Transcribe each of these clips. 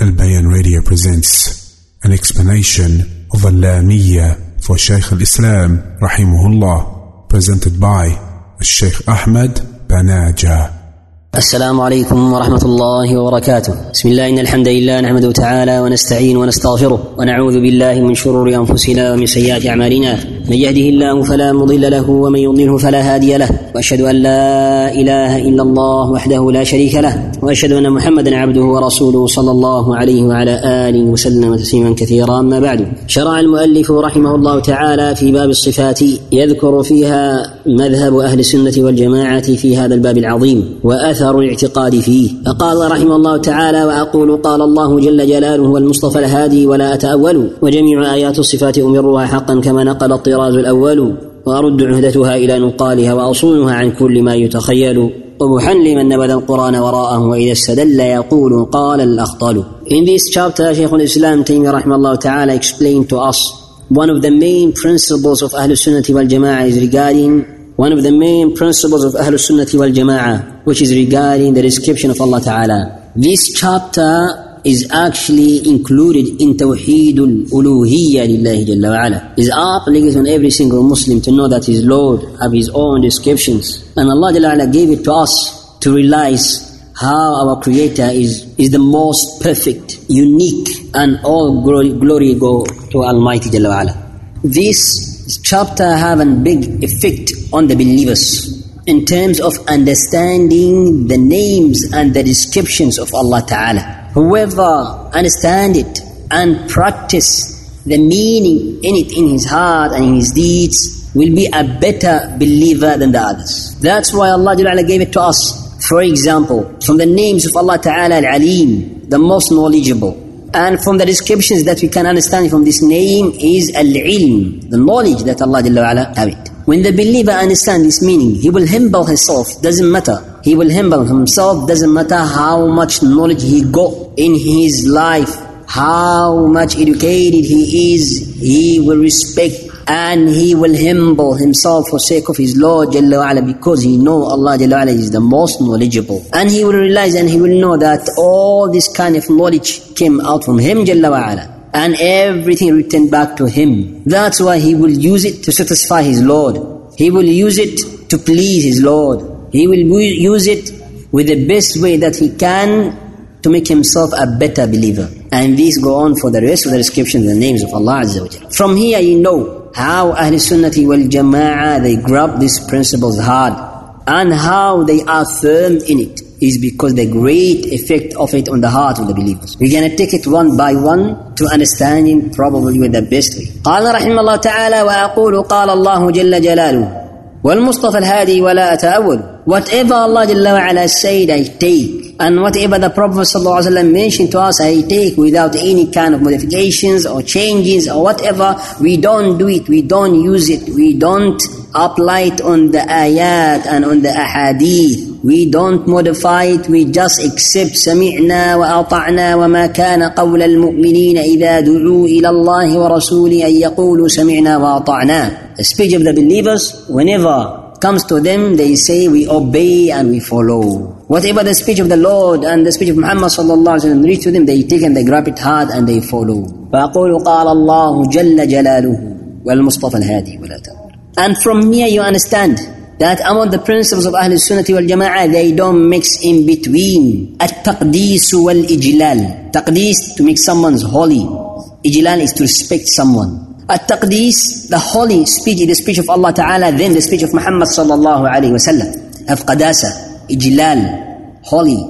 Al-Bayan Radio presents an explanation of Al-Lamiyya for Shaykh al-Islam rahimahullah presented by Shaykh Ahmed Banaja. السلام عليكم ورحمة الله وبركاته بسم الله إن الحمد لله نحمده تعالى ونستعين ونستغفره ونعوذ بالله من شرور أنفسنا ومن سيئات أعمالنا من يهده الله فلا مضل له ومن يضلله فلا هادي له وأشهد أن لا إله إلا الله وحده لا شريك له وأشهد أن محمدا عبده ورسوله صلى الله عليه وعلى آله وسلم تسليما كثيرا أما بعد. شرع المؤلف رحمه الله تعالى في باب الصفات يذكر فيها مذهب أهل السنة والجماعة في هذا الباب العظيم أثر الاعتقاد فيه. فقال رحمه الله تعالى وأقول قال الله جل جلاله والمصطفى الهادي ولا أتأول وجميع آيات الصفات أمرها حقا كما نقل الطراز الأول وأرد عهدتها إلى نقالها وأصونها عن كل ما يتخيل قبحا لمن نبذ القرآن وراءه وإذا استدل يقول قال الأخطل In this chapter Shaykh al-Islam Taymi rahimahullah ta'ala explained to us one of the main principles of Sunnah wal Jama'ah is regarding one of the main principles of Sunnah wal Jama'ah, which is regarding the description of Allah Ta'ala. This chapter is actually included in Tawheedul Uluhiyya Lillahi Jalla. Is obligate on every single Muslim to know that his Lord have his own descriptions. And Allah Jalla gave it to us to realize how our Creator is, is the most perfect, unique, and all glory, glory go to Almighty Jalla this chapter have a big effect on the believers in terms of understanding the names and the descriptions of Allah Ta'ala. Whoever understand it and practice the meaning in it in his heart and in his deeds will be a better believer than the others. That's why Allah gave it to us. For example, from the names of Allah Ta'ala Al-Alim, the most knowledgeable, and from the descriptions that we can understand from this name is al-ilm, the knowledge that Allah Jalla have it. When the believer understands this meaning, he will humble himself, doesn't matter. He will humble himself, doesn't matter how much knowledge he got in his life, how much educated he is, he will respect and he will humble himself for sake of his Lord Jalla wa'ala because he know Allah Jalla wa'ala is the most knowledgeable. And he will realize and he will know that all this kind of knowledge came out from him Jalla wa'ala. And everything returned back to him. That's why he will use it to satisfy his Lord. He will use it to please his Lord. He will use it with the best way that he can to make himself a better believer. And these go on for the rest of the descriptions, the names of Allah Azza wa From here you know how Ahl Sunnati wal Jama'ah they grab these principles hard and how they are firm in it is because the great effect of it on the heart of the believers. We're going to take it one by one to understanding probably with the best way. قال رحمه الله تعالى وأقول قال الله جل جلاله والمصطفى الهادي ولا أتأول Whatever Allah Jalla wa'ala said, I take. And whatever the Prophet ﷺ mentioned to us, I take without any kind of modifications or changes or whatever. We don't do it. We don't use it. We don't apply it on the ayat and on the ahadith. We don't modify it, we just accept سمعنا وأطعنا وما كان قول المؤمنين إذا دعوا إلى الله ورسوله أن يقولوا سمعنا وأطعنا. The speech of the believers, whenever comes to them, they say we obey and we follow. Whatever the speech of the Lord and the speech of Muhammad sallallahu alaihi wasallam reach to them, they take and they grab it hard and they follow. فأقول قال الله جل جلاله والمصطفى الهادي ولا تقول. And from here you understand that among the principles of Ahl Sunnah wal Jama'ah, they don't mix in between at-taqdees wal-ijlal. Taqdees, to make someone's holy. Ijlal is to respect someone. At-taqdees, the holy speech, the speech of Allah Ta'ala, then the speech of Muhammad sallallahu alayhi wasallam. Have qadasa, ijlal, holy,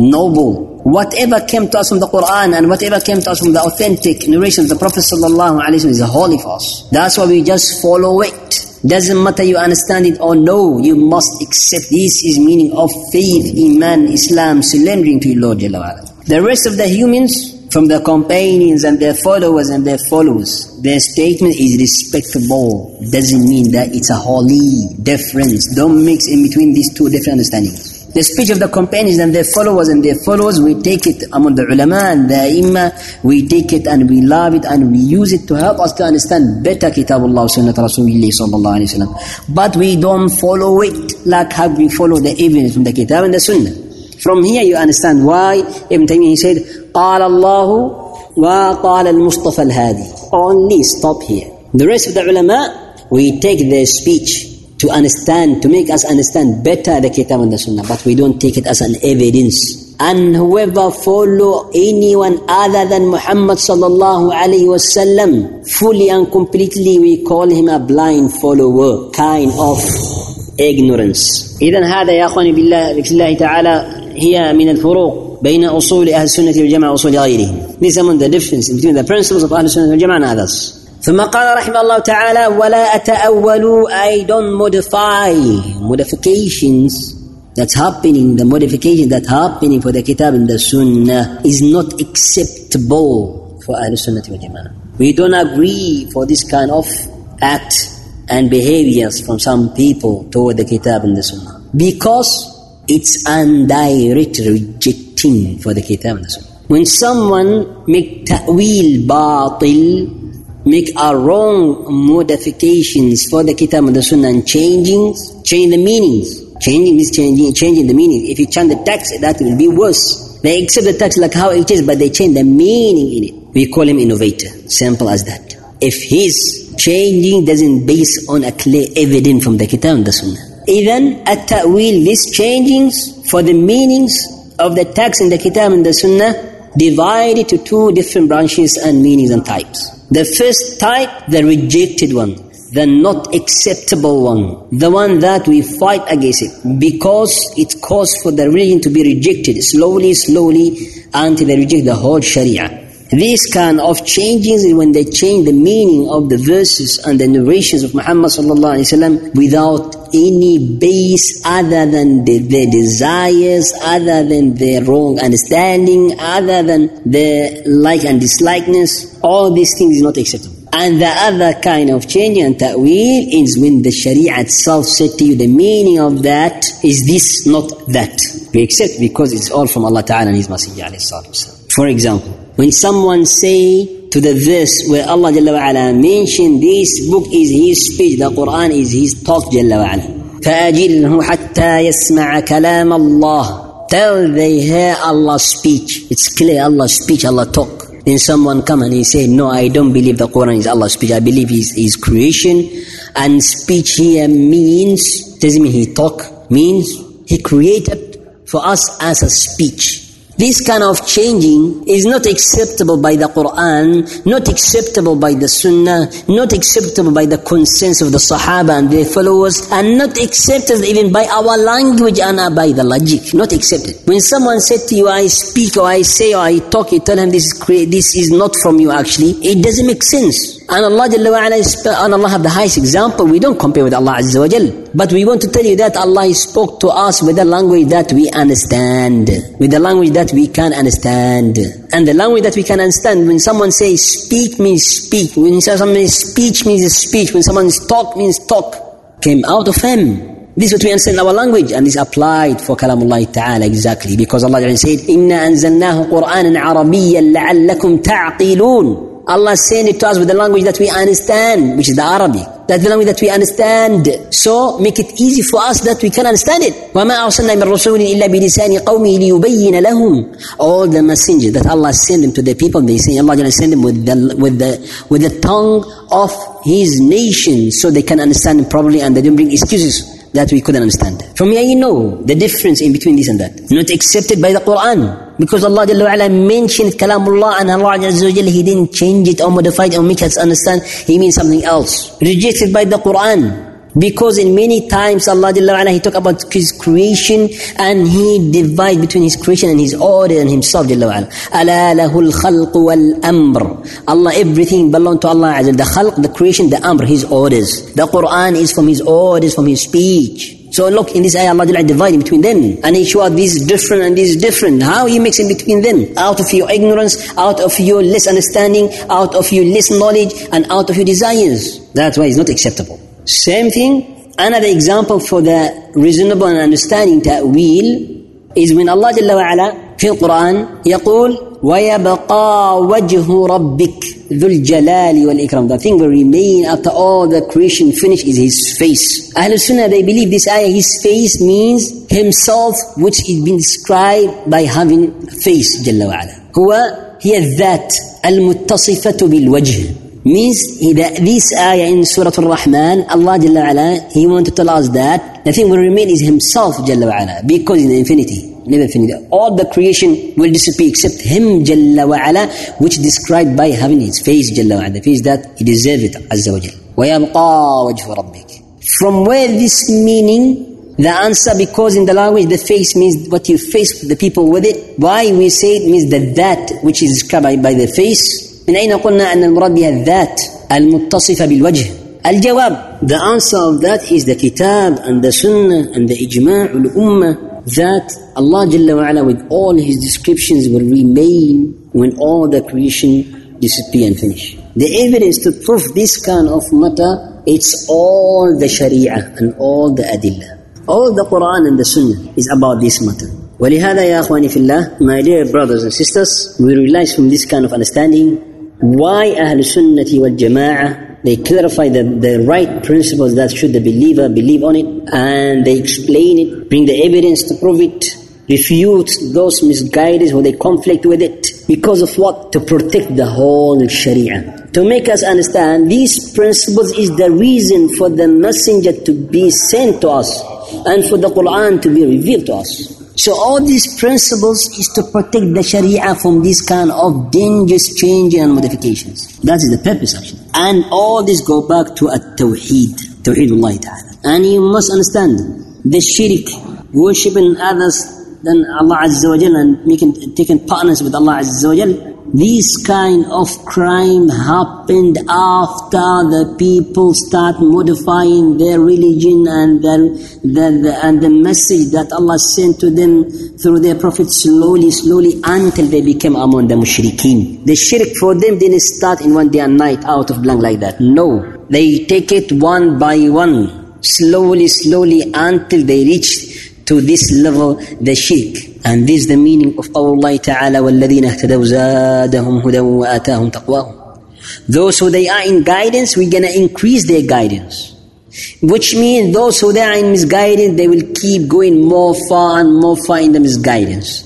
noble. Whatever came to us from the Quran and whatever came to us from the authentic narration of the Prophet sallallahu alayhi wasallam is holy for us. That's why we just follow it. Doesn't matter you understand it or no, you must accept this is meaning of faith, Iman, Islam, surrendering to your Lord Jalla The rest of the humans, from their companions and their followers and their followers. Their statement is respectable. Doesn't mean that it's a holy difference. Don't mix in between these two different understandings. The speech of the companions and their followers and their followers, we take it among the ulama and the imma, we take it and we love it and we use it to help us to understand better Kitabullah Sunnat Rasulullah sallallahu alayhi wa But we don't follow it like how we follow the evidence from the Kitab and the Sunnah. From here you understand why Ibn Taymiyyah said, قال الله وقال المصطفى الهادي. Only stop here. The rest of the ulama, we take their speech to understand, to make us understand better the Kitab and the Sunnah, but we don't take it as an evidence. And whoever follow anyone other than Muhammad sallallahu alayhi wasallam, fully and completely, we call him a blind follower, kind of ignorance. إذا هذا يا أخواني بالله بسم الله تعالى هي من الفروق بين أصول أهل السنة والجماعة وأصول غيرهم. This is among the difference between the principles of أهل السنة والجماعة and others. ثم قال رحمه الله تعالى ولا أتأول I don't modify modifications that's happening the modification that's happening for the kitab and the sunnah is not acceptable for Ahlul Sunnah wal Jama'ah we don't agree for this kind of act and behaviors from some people toward the kitab and the sunnah because it's indirect rejecting for the kitab and the sunnah when someone make ta'wil batil make our wrong modifications for the Kitab and the Sunnah and changing, change the meanings. Changing is changing, changing the meaning. If you change the text, that will be worse. They accept the text like how it is, but they change the meaning in it. We call him innovator. Simple as that. If his changing doesn't base on a clear evidence from the Kitab and the Sunnah. Even at ta'wil, these changings for the meanings of the text in the Kitab and the Sunnah divided to two different branches and meanings and types. The first type, the rejected one, the not acceptable one, the one that we fight against it. Because it caused for the religion to be rejected slowly, slowly until they reject the whole Sharia. This kind of changings when they change the meaning of the verses and the narrations of Muhammad sallallahu without any base other than the, their desires, other than their wrong understanding, other than their like and dislikeness. All these things is not acceptable. And the other kind of change and ta'wil is when the Sharia itself said to you the meaning of that is this, not that. We accept because it's all from Allah Ta'ala and His Messenger. For example, when someone say to the verse where Allah Jalla wa'ala mentioned this book is His speech, the Quran is His talk Jalla wa'ala. فأجله حتى يسمع كلام الله Till they hear Allah's speech. It's clear Allah's speech, Allah talk. Then someone come and he say, no, I don't believe the Quran is Allah's speech. I believe His, His creation. And speech here means, doesn't mean He talk, means He created for us as a speech. This kind of changing is not acceptable by the Quran, not acceptable by the Sunnah, not acceptable by the consensus of the Sahaba and their followers, and not accepted even by our language and by the logic. Not accepted. When someone said to you, I speak or I say or I talk, you tell him this is, this is not from you actually, it doesn't make sense. And Allah Jalla wa'ala is, and Allah have the highest example. We don't compare with Allah Azza wa Jal. But we want to tell you that Allah spoke to us with the language that we understand. With the language that we can understand. And the language that we can understand, when someone says speak means speak. When someone says speech means speech. When someone says talk means talk. Came out of him. This is what we understand in our language and is applied for Kalamullah Ta'ala exactly because Allah said, إِنَّا أَنزَلْنَاهُ قُرْآنًا عَرَبِيًّا لَعَلَّكُمْ تَعْقِلُونَ Allah sent it to us with the language that we understand, which is the Arabic. That's the language that we understand. So make it easy for us that we can understand it. وَمَا أَرْسَلْنَا مِن رَسُولٍ إِلَّا بِلِسَانِ قَوْمِهِ لِيُبَيِّنَ لَهُمْ All the messengers that Allah sent them to the people, they say Allah send them with the, with the, with the tongue of His nation so they can understand it properly and they don't bring excuses that we couldn't understand. From here you know the difference in between this and that. Not accepted by the Quran. Because Allah Jalla wa'ala mentioned Kalamullah and Allah wa He didn't change it or modify it or make us understand. He means something else. Rejected by the Quran. Because in many times Allah Jalla He talk about His creation and He divides between His creation and His order and Himself Jalla khalq wal amr. Allah everything belongs to Allah Azza The khalq, the creation, the amr, His orders. The Quran is from His orders, from His speech. So look in this ayah Allah Jalla dividing between them and He showed this is different and this is different. How He makes in between them? Out of your ignorance, out of your less understanding, out of your less knowledge, and out of your desires. That's why it's not acceptable. Same thing, another example for the reasonable and understanding ta'wil is when Allah Jalla wa'ala في القرآن يقول ويبقى وجه ربك ذو الجلال والإكرام The thing will remain after all the creation finish is his face أهل السنة they believe this ayah his face means himself which is been described by having face جل وعلا هو هي الذات المتصفة بالوجه means that this ayah in Surah Al-Rahman, Allah Jalla wa'ala, He wanted to tell us that the thing will remain is Himself Jalla wa'ala, because in the infinity, never infinity. All the creation will disappear except Him Jalla wa'ala, which is described by having His face Jalla wa'ala, the face that He deserves it, Azza wa Jal. وَيَبْقَى وَجْهُ رَبِّكِ From where this meaning the answer, because in the language the face means what you face the people with it. Why we say it means that that which is described by the face من أين قلنا أن المراد بها الذات المتصفة بالوجه الجواب the answer of that is the kitab and the sunnah and the ijma' الأمة that Allah Jalla wa'ala with all his descriptions will remain when all the creation disappear and finish. The evidence to prove this kind of matter, it's all the sharia and all the adillah. All the Quran and the Sunnah is about this matter. ولهذا يا أخواني في الله, my dear brothers and sisters, we realize from this kind of understanding why Ahl Sunnati wal Jama'ah they clarify the, the right principles that should the believer believe on it and they explain it, bring the evidence to prove it, refute those misguided or they conflict with it. Because of what? To protect the whole Sharia. To make us understand these principles is the reason for the messenger to be sent to us and for the Quran to be revealed to us. So all these principles is to protect the Sharia from this kind of dangerous change and modifications. That is the purpose actually. And all this go back to a tawheed, tawheed Allah Ta'ala. And you must understand the shirk, worshipping others than Allah Azza wa Jal and making, taking partners with Allah Azza wa Jal this kind of crime happened after the people start modifying their religion and the, the, and the message that Allah sent to them through their prophets slowly, slowly until they became among the mushrikeen. The shirk for them didn't start in one day and night out of blank like that. No. They take it one by one, slowly, slowly until they reach to this level, the shirk. And this is the meaning of Allah Ta'ala وَالَّذِينَ اهْتَدَوْا زَادَهُمْ هُدًى وَآتَاهُمْ تَقْوَاهُمْ Those who they are in guidance, we're gonna increase their guidance. Which means those who they are in misguidance, they will keep going more far and more far in the misguidance.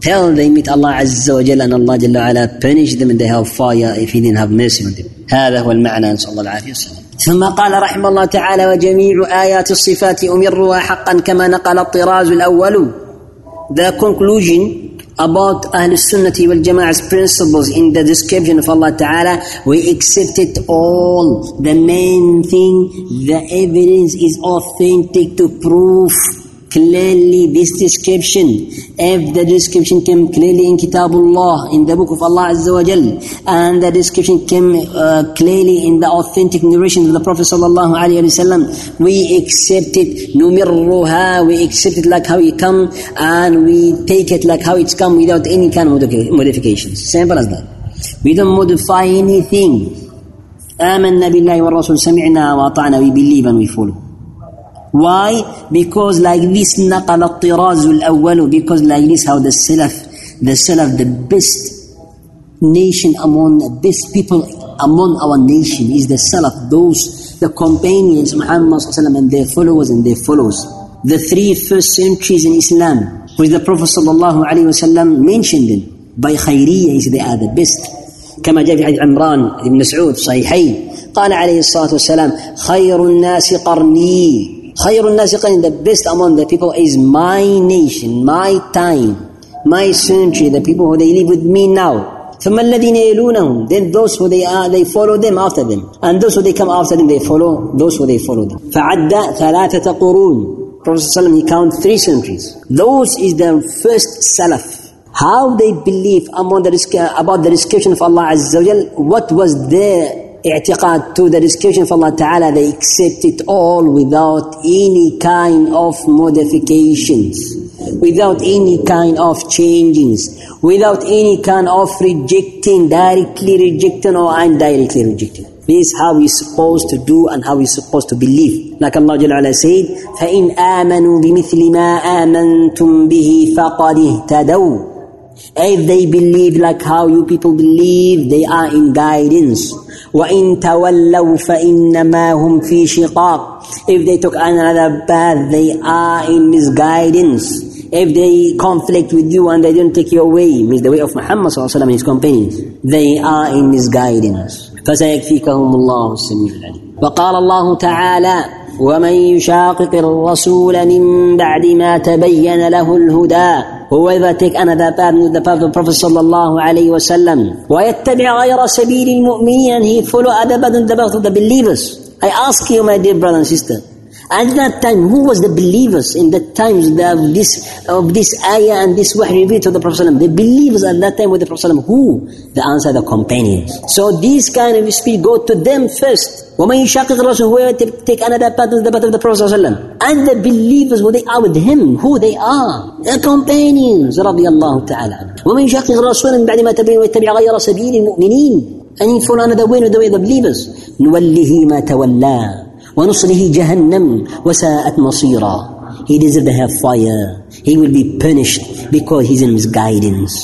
Till they meet Allah Azza wa Jalla and Allah Jalla wa ala punish them in the hellfire if He didn't have mercy on them. هذا هو المعنى نسأل الله العافية والسلام. ثم قال رحمه الله تعالى وجميع آيات الصفات أمرها حقا كما نقل الطراز الأول the conclusion about Ahl Sunnati wal Jama'ah's principles in the description of Allah Ta'ala, we accept it all. The main thing, the evidence is authentic to prove clearly this description. If the description came clearly in Kitabullah, in the book of Allah Azza wa Jal, and the description came uh, clearly in the authentic narration of the Prophet Sallallahu Alaihi Wasallam, we accept it, numirruha, we accept it like how it come, and we take it like how it's come without any kind of modifications. Simple as that. We don't modify anything. آمنا بالله والرسول سمعنا وأطعنا we believe and we follow why? Because like this نقل الطراز الأول because like this how the Salaf the Salaf the best nation among the best people among our nation is the Salaf those the companions Muhammad and their followers and their followers the three first centuries in Islam which the Prophet sallallahu alaihi wasallam mentioned them by khairiyah is they are the best كما جاء في حديث عمران بن مسعود صحيحين قال عليه الصلاة والسلام خير الناس قرني the best among the people is my nation my time my century the people who they live with me now ثم الذين يلونهم then those who they are they follow them after them and those who they come after them they follow those who they follow them فعد ثلاثة قرون Prophet ﷺ he count three centuries those is the first salaf how they believe among the about the description of Allah Azza wa what was their i'tiqad to the description of Allah Ta'ala, they accept it all without any kind of modifications, without any kind of changings, without any kind of rejecting, directly rejecting or indirectly rejecting. This is how we're supposed to do and how we're supposed to believe. Like Allah Jalla said, فَإِنْ آمَنُوا بِمِثْلِ مَا آمَنْتُمْ بِهِ فَقَدْ اهْتَدَوْا If they believe like how you people believe, they are in guidance. وَإِن تَوَلَّوْا فَإِنَّمَا هُمْ فِي شِقَاقٍ If they took another path, they are in misguidance. If they conflict with you and they don't take your way, means the way of Muhammad صلى and his companions, they are in misguidance. فسيكفيكهم الله السميع العليم. وقال الله تعالى ومن يشاقق الرسول من بعد ما تبين له الهدى whoever take another path the path of Prophet الله عليه وسلم ويتبع غير سبيل المؤمنين he follow other than the path of the believers I ask you my dear brother and sister at that time, who was the believers in the times of this of this ayah and this wahy revealed to the Prophet The believers at that time with the Prophet Who? The answer, the companions. So these kind of speech go to them first. وَمَنْ يُشَاقِقِ الرَّسُولِ Whoever take another path is the path of the Prophet And the believers, who they are with him, who they are. The companions, رضي الله تعالى وَمَنْ يُشَاقِقِ الرَّسُولِ مِنْ بَعْدِ مَا تَبَيَّنَ وَيَتَّبِعَ غَيْرَ سَبِيلِ الْمُؤْمِنِينَ And he follow another way, the way of the believers. نُوَلِّهِ مَا تَوَلَّى ونصله جهنم وساءت مصيرا He deserves the hellfire. He will be punished because he's in misguidance.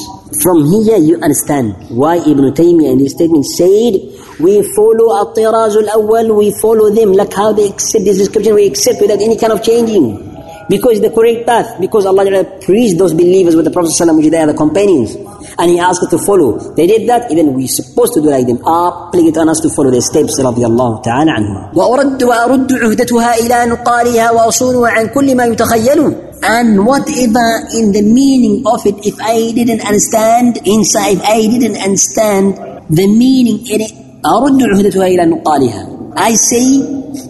From here you understand why Ibn Taymiyyah in his statement said, we follow al-tiraz al-awwal, we follow them like how they accept this description, we accept without any kind of changing. Because the correct path, because Allah praised those believers with the Prophet ﷺ, which they are the companions and he asked us to follow. They did that, then we're supposed to do like them. Obligate on us to follow their steps رضي الله تعالى عنهم. وأرد وأرد عهدتها إلى نقالها وأصولها عن كل ما يتخيل. And whatever in the meaning of it, if I didn't understand inside, if I didn't understand the meaning in it, أرد عهدتها إلى نقالها. I say,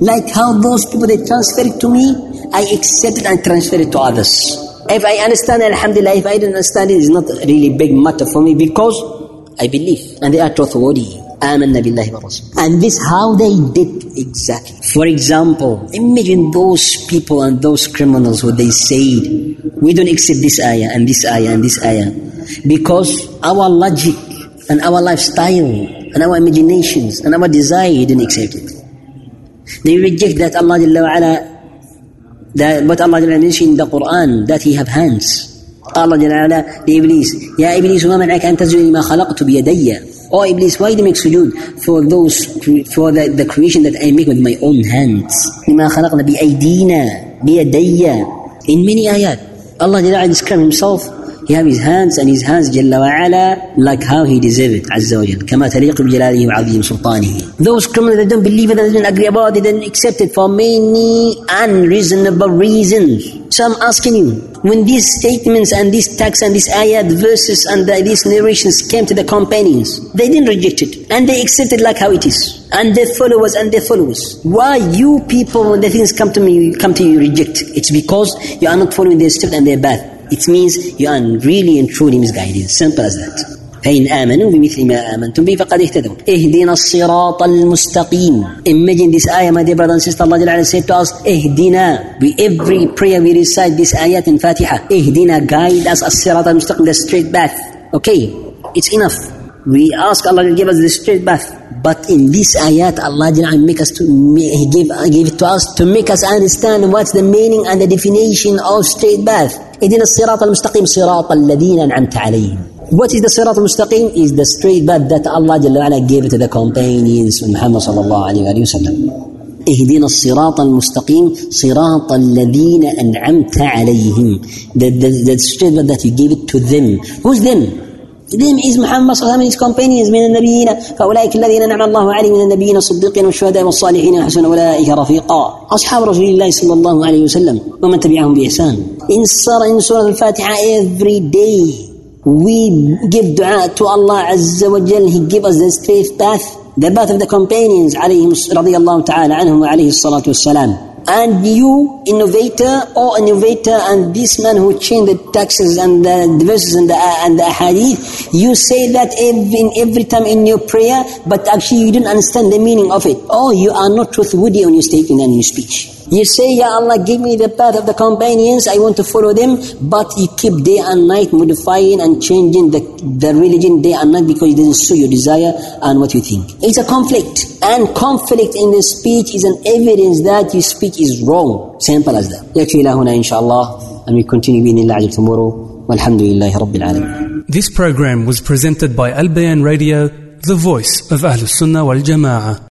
like how those people they transfer it to me, I accept it and transfer it to others. If I understand, Alhamdulillah, if I don't understand it, it's not really big matter for me because I believe and they are trustworthy. آمنا بالله ورسوله. And this how they did exactly. For example, imagine those people and those criminals who they said, we don't accept this ayah and this ayah and this ayah. Because our logic and our lifestyle and our imaginations and our desire didn't accept it. They reject that Allah Jalla wa ala that what Allah mentioned in the Quran that He have hands. قال الله جل وعلا لإبليس يا إبليس ما منعك أن تسجد لما خلقت بيدي Oh Iblis, why do you make sujood for those for the, the creation that I make with my own hands? لما خلقنا بأيدينا بيدي In many ayat, Allah Jalla وعلا describe Himself He have his hands and his hands جل وعلا like how he deserve it عز وجل كما تليق بجلاله وعظيم سلطانه Those criminals that don't believe it and don't agree about it and accept it for many unreasonable reasons. So I'm asking you, when these statements and these texts and these ayat verses and the, these narrations came to the companions, they didn't reject it and they accepted like how it is. And their followers and their followers. Why you people, when the things come to me, come to you, reject? It's because you are not following their steps and their path. It means you are really and truly misguided. Simple as that. فإن آمنوا بمثل ما آمنتم به فقد اهتدوا اهدنا الصراط المستقيم Imagine this ayah my dear brother and sister Allah Jalla said to us اهدنا With every prayer we recite this ayat in Fatiha اهدنا guide us الصراط المستقيم the straight path Okay it's enough We ask Allah to give us the straight path but in this ayat Allah Jalla make us to He gave, gave it to us to make us understand what's the meaning and the definition of straight path اهدنا الصراط المستقيم صراط الذين أنعمت عليهم What is the Sirat al-Mustaqim? Is the straight path that Allah Jalla gave to the companions of Muhammad sallallahu alayhi wa sallam. اهدنا الصراط المستقيم صراط الذين أنعمت عليهم the, the, the straight path that you gave it to them who's them them is Muhammad صلى الله عليه وسلم من النبيين فأولئك الذين أنعم الله عليهم من النبيين الصديقين والشهداء والصالحين وحسن أولئك رفيقا. أصحاب رسول الله صلى الله عليه وسلم ومن تبعهم بإحسان. In Surah, in Surah Al-Fatiha every day we give dua to Allah wa Jal, He give us the straight path, the path of the companions, عليهم رضي الله تعالى عنهم وعليه الصلاة والسلام. And you, innovator or innovator, and this man who changed the taxes and the verses and the, and the hadith, you say that every, every time in your prayer, but actually you didn't understand the meaning of it. Or you are not truthworthy on your statement and your speech. You say, Ya Allah, give me the path of the companions, I want to follow them, but you keep day and night modifying and changing the, the religion day and night because it doesn't suit your desire and what you think. It's a conflict. And conflict in the speech is an evidence that your speech is wrong. Simple as that. يكفي هنا إن شاء الله and we continue بإذن الله tomorrow والحمد لله رب العالمين This program was presented by Al Bayan Radio, the voice of Ahlus Sunnah wal Jama'ah.